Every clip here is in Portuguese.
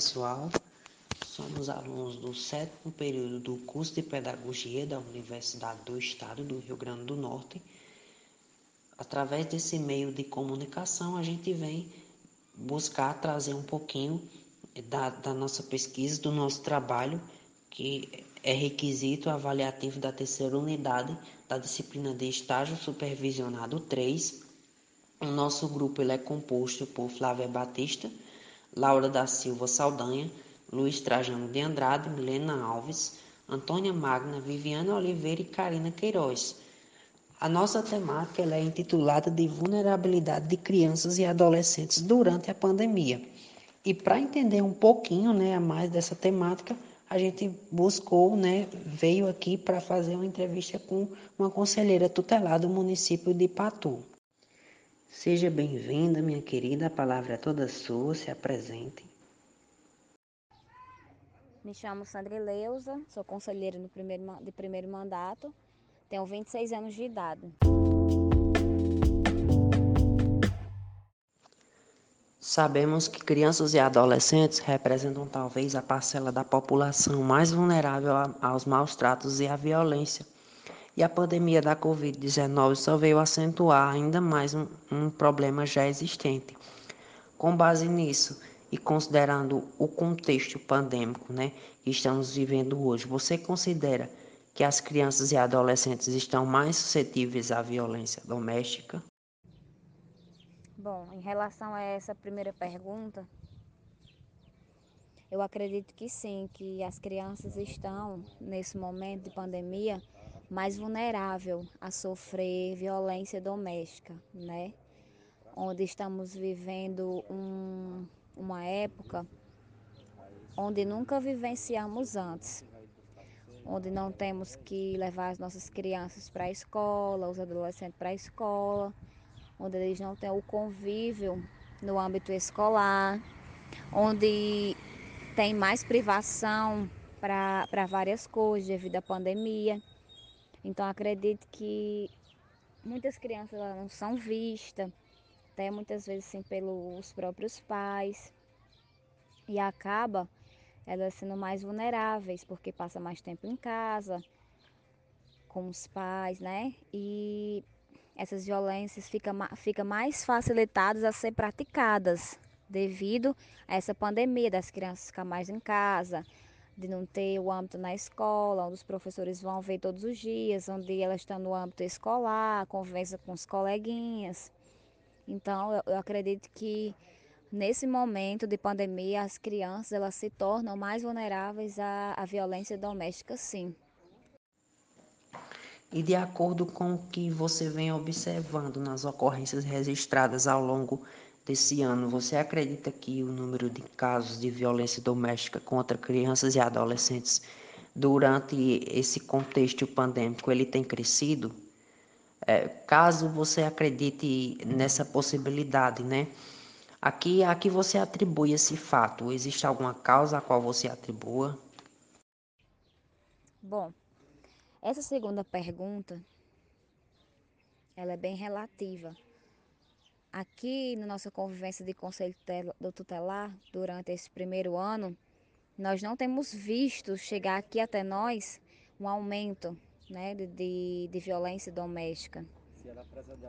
pessoal, somos alunos do sétimo período do curso de Pedagogia da Universidade do Estado do Rio Grande do Norte. Através desse meio de comunicação, a gente vem buscar trazer um pouquinho da, da nossa pesquisa, do nosso trabalho, que é requisito avaliativo da terceira unidade da disciplina de estágio supervisionado 3. O nosso grupo ele é composto por Flávia Batista, Laura da Silva Saldanha, Luiz Trajano de Andrade, Milena Alves, Antônia Magna, Viviana Oliveira e Karina Queiroz. A nossa temática é intitulada de Vulnerabilidade de Crianças e Adolescentes durante a Pandemia. E para entender um pouquinho né, a mais dessa temática, a gente buscou, né, veio aqui para fazer uma entrevista com uma conselheira tutelar do município de Patu. Seja bem-vinda, minha querida, a palavra é toda sua, se apresente. Me chamo Sandra Leusa, sou conselheira no primeiro, de primeiro mandato, tenho 26 anos de idade. Sabemos que crianças e adolescentes representam talvez a parcela da população mais vulnerável aos maus tratos e à violência e a pandemia da Covid-19 só veio acentuar ainda mais um, um problema já existente. Com base nisso e considerando o contexto pandêmico né, que estamos vivendo hoje, você considera que as crianças e adolescentes estão mais suscetíveis à violência doméstica? Bom, em relação a essa primeira pergunta, eu acredito que sim, que as crianças estão, nesse momento de pandemia, mais vulnerável a sofrer violência doméstica, né? Onde estamos vivendo um, uma época onde nunca vivenciamos antes, onde não temos que levar as nossas crianças para a escola, os adolescentes para a escola, onde eles não têm o convívio no âmbito escolar, onde tem mais privação para várias coisas devido à pandemia. Então acredito que muitas crianças não são vistas, até muitas vezes assim, pelos próprios pais. E acaba elas sendo mais vulneráveis, porque passa mais tempo em casa, com os pais, né? E essas violências ficam fica mais facilitadas a ser praticadas devido a essa pandemia das crianças ficar mais em casa, de não ter o âmbito na escola, onde os professores vão ver todos os dias, onde ela está no âmbito escolar, conversa com os coleguinhas. Então, eu, eu acredito que nesse momento de pandemia, as crianças elas se tornam mais vulneráveis à, à violência doméstica, sim. E de acordo com o que você vem observando nas ocorrências registradas ao longo desse ano, você acredita que o número de casos de violência doméstica contra crianças e adolescentes durante esse contexto pandêmico ele tem crescido? É, caso você acredite nessa possibilidade, né? Aqui, aqui você atribui esse fato. Existe alguma causa a qual você atribua? Bom, essa segunda pergunta, ela é bem relativa Aqui na nossa convivência de conselho do tutelar, durante esse primeiro ano, nós não temos visto chegar aqui até nós um aumento né, de, de violência doméstica.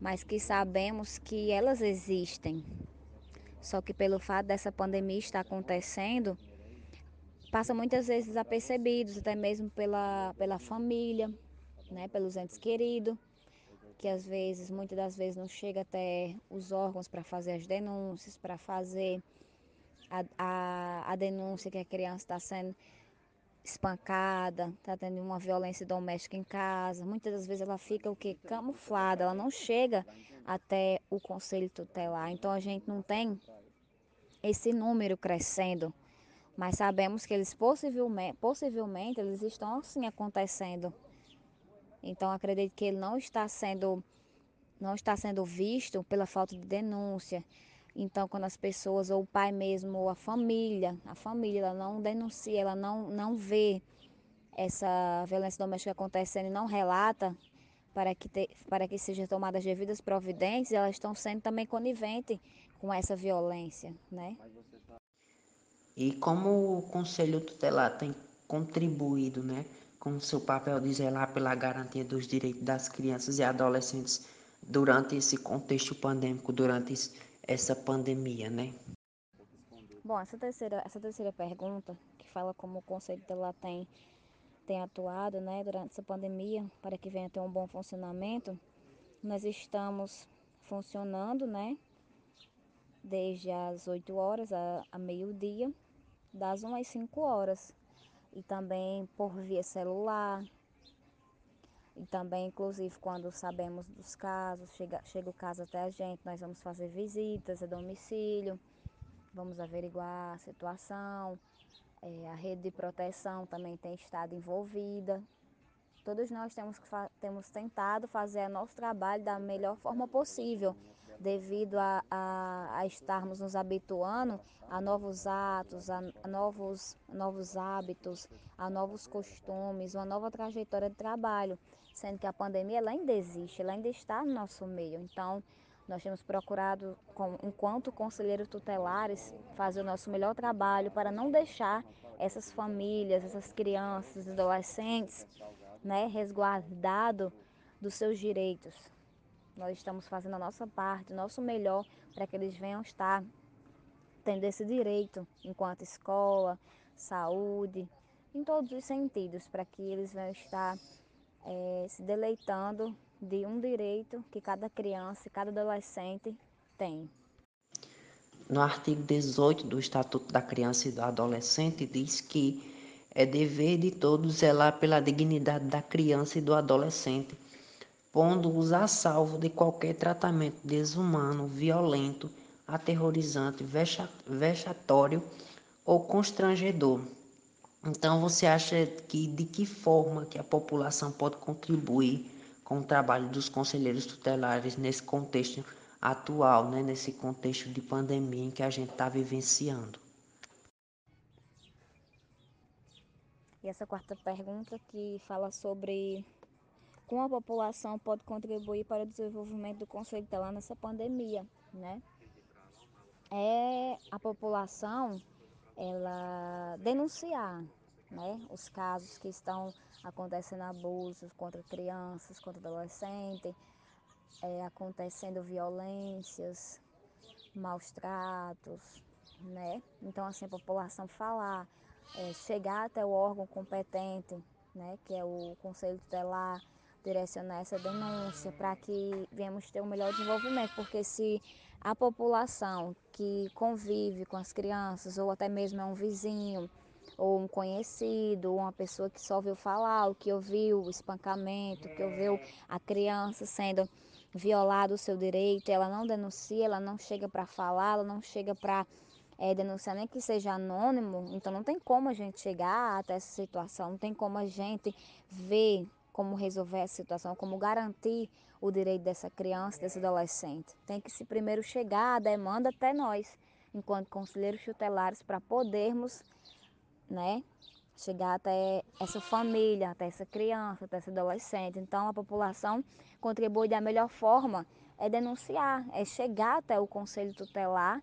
Mas que sabemos que elas existem. Só que pelo fato dessa pandemia estar acontecendo, passa muitas vezes desapercebidos, até mesmo pela, pela família, né, pelos entes queridos que às vezes, muitas das vezes, não chega até os órgãos para fazer as denúncias, para fazer a, a, a denúncia que a criança está sendo espancada, está tendo uma violência doméstica em casa. Muitas das vezes ela fica o que? Camuflada, ela não chega até o conselho tutelar. Então a gente não tem esse número crescendo. Mas sabemos que eles possivelmente, possivelmente eles estão assim acontecendo então acredito que ele não está sendo não está sendo visto pela falta de denúncia. Então, quando as pessoas, ou o pai mesmo, ou a família, a família, ela não denuncia, ela não, não vê essa violência doméstica acontecendo e não relata para que, te, para que sejam tomadas devidas providências, elas estão sendo também coniventes com essa violência, né? E como o Conselho Tutelar tem contribuído né, com seu papel de zelar pela garantia dos direitos das crianças e adolescentes durante esse contexto pandêmico, durante essa pandemia, né? Bom, essa terceira, essa terceira pergunta, que fala como o Conselho Tutelar tem, tem atuado né, durante essa pandemia para que venha ter um bom funcionamento, nós estamos funcionando, né? Desde as 8 horas a, a meio-dia, das 1 às 5 horas. E também por via celular. E também, inclusive, quando sabemos dos casos, chega, chega o caso até a gente, nós vamos fazer visitas a domicílio, vamos averiguar a situação. É, a rede de proteção também tem estado envolvida. Todos nós temos, temos tentado fazer nosso trabalho da melhor forma possível, devido a, a, a estarmos nos habituando a novos atos, a, novos, novos hábitos, a novos costumes, uma nova trajetória de trabalho, sendo que a pandemia ela ainda existe, ela ainda está no nosso meio. Então, nós temos procurado, enquanto conselheiros tutelares, fazer o nosso melhor trabalho para não deixar essas famílias, essas crianças, adolescentes né, resguardado dos seus direitos. Nós estamos fazendo a nossa parte, o nosso melhor para que eles venham estar tendo esse direito enquanto escola, saúde, em todos os sentidos, para que eles venham estar é, se deleitando de um direito que cada criança e cada adolescente tem. No artigo 18 do Estatuto da Criança e do Adolescente diz que é dever de todos zelar pela dignidade da criança e do adolescente, pondo-os a salvo de qualquer tratamento desumano, violento, aterrorizante, vexatório ou constrangedor. Então você acha que de que forma que a população pode contribuir com o trabalho dos conselheiros tutelares nesse contexto atual, né? nesse contexto de pandemia em que a gente está vivenciando? E essa quarta pergunta que fala sobre como a população pode contribuir para o desenvolvimento do conceito dela nessa pandemia, né? É a população ela denunciar, né, os casos que estão acontecendo abusos contra crianças, contra adolescentes, é, acontecendo violências, maus tratos, né? Então assim a população falar, é, chegar até o órgão competente, né, que é o Conselho Tutelar, direcionar essa denúncia para que venhamos ter um melhor desenvolvimento, porque se a população que convive com as crianças, ou até mesmo é um vizinho, ou um conhecido, ou uma pessoa que só ouviu falar, ou que ouviu o espancamento, que ouviu a criança sendo violado o seu direito, ela não denuncia, ela não chega para falar, ela não chega para é, denunciar nem que seja anônimo, então não tem como a gente chegar até essa situação, não tem como a gente ver como resolver essa situação, como garantir o direito dessa criança, desse adolescente. Tem que se primeiro chegar a demanda até nós, enquanto conselheiros tutelares, para podermos, né, chegar até essa família, até essa criança, até esse adolescente. Então a população contribui da melhor forma é denunciar, é chegar até o conselho tutelar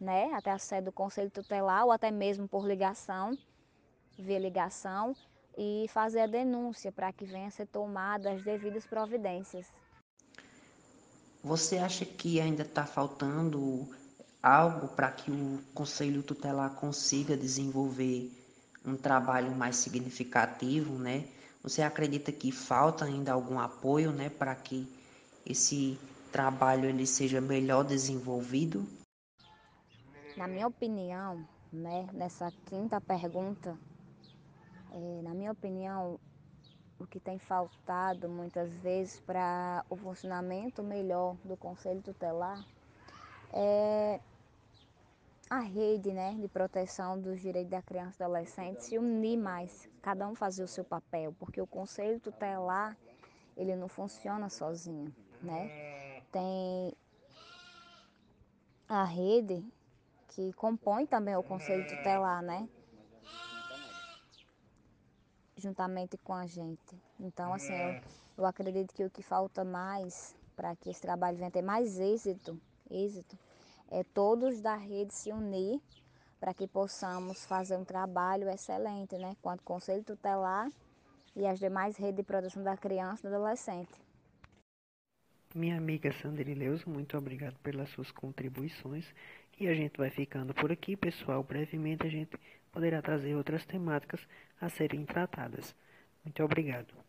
né, até a sede do Conselho Tutelar ou até mesmo por ligação, via ligação, e fazer a denúncia para que venha a ser tomada as devidas providências. Você acha que ainda está faltando algo para que o Conselho Tutelar consiga desenvolver um trabalho mais significativo, né? Você acredita que falta ainda algum apoio, né, para que esse trabalho ele seja melhor desenvolvido? Na minha opinião, né, nessa quinta pergunta, é, na minha opinião, o que tem faltado muitas vezes para o funcionamento melhor do Conselho Tutelar é a rede né, de proteção dos direitos da criança e adolescente se unir mais, cada um fazer o seu papel, porque o Conselho Tutelar ele não funciona sozinho, né? Tem a rede que compõe também o Conselho Tutelar, né? Juntamente com a gente. Então, assim, eu, eu acredito que o que falta mais para que esse trabalho venha ter mais êxito, êxito, é todos da rede se unir para que possamos fazer um trabalho excelente, né, quanto Conselho Tutelar e as demais redes de proteção da criança e do adolescente. Minha amiga Sandrileuza, muito obrigado pelas suas contribuições. E a gente vai ficando por aqui, pessoal. Brevemente a gente poderá trazer outras temáticas a serem tratadas. Muito obrigado.